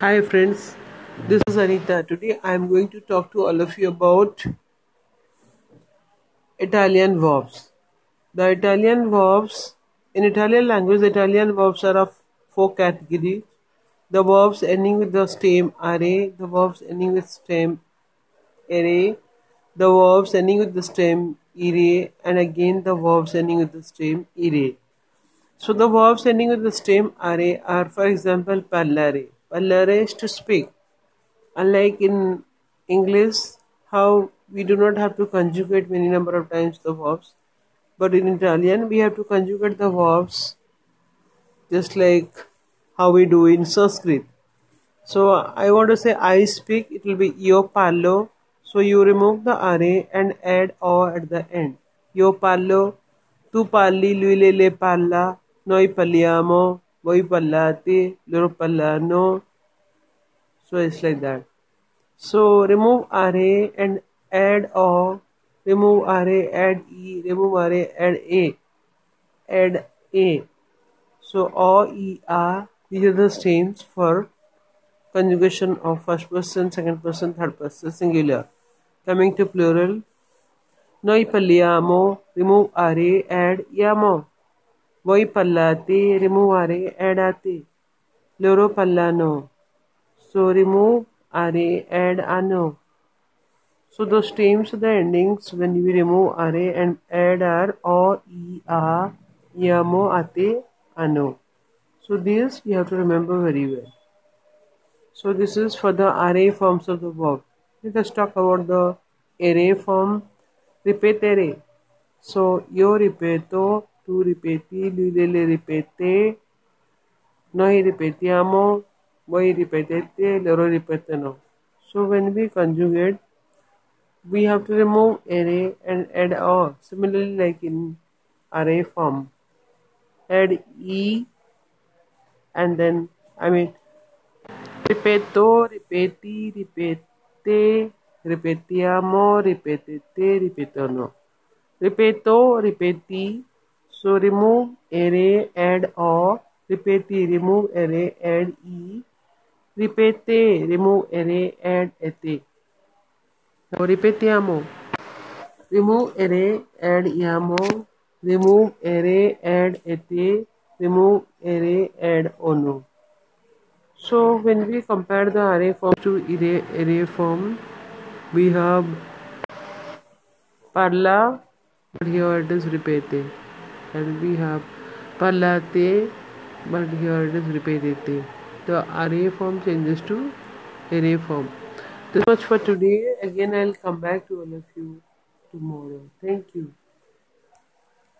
Hi friends, this is Anita. Today I am going to talk to all of you about Italian verbs. The Italian verbs, in Italian language, the Italian verbs are of four categories. The verbs ending with the stem are, the verbs ending with stem ere, the verbs ending with the stem ire, and again the verbs ending with the stem ire. So the verbs ending with the stem are are, for example, parlare. Parlare is to speak. Unlike in English, how we do not have to conjugate many number of times the verbs, but in Italian we have to conjugate the verbs just like how we do in Sanskrit. So I want to say I speak, it will be io parlo. So you remove the are and add o at the end. Io parlo, tu parli, lui le le parla, noi parliamo, voi parlate, loro parlano. So it's like that. So remove RA and add O, remove RA, add E, remove RA, add A, add A. So O, E, R, these are the stems for conjugation of first person, second person, third person, singular. Coming to plural, noi parliamo, remove RA, add iamo. Voi parlate, remove RA, add ate. Loro parlano. So remove array, add ano. So the stems, the endings when we remove array and add are O, E, A, Iamo, Ate, Ano. So this you have to remember very well. So this is for the array forms of the verb. Let us talk about the array form. Ripetere. So io ripeto, tu ripeti, lui le ripete, noi ripetiamo, voi ripetete, loro ripetono. So when we conjugate, we have to remove array and add o. Similarly, like in array form, add e and then I mean ripeto, ripeti, ripete, ripetiamo, ripetete, ripetono. Ripeto, ripeti. So remove array, add o. Ripeti, remove array, add e. Ripete, remove array, add ete. Now ripetiamo. Remove array, add iamo. Remove array, add ete. Remove array, add ono. So when we compare the array form to array, array form, we have parla, but here it is ripete, and we have parlate, but here it is ripetete. The array form changes to array form. This much for today. Again, I'll come back to all of you tomorrow. Thank you.